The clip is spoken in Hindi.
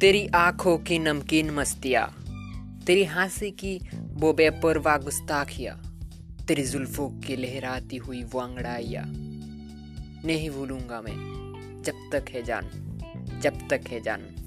तेरी आँखों की नमकीन मस्तिया, तेरी हँसी की वो बेपरवा गुस्ताखिया तेरी जुल्फों की लहराती हुई वो अंगड़ाइया नहीं भूलूँगा मैं, जब तक है जान, जब तक है जान।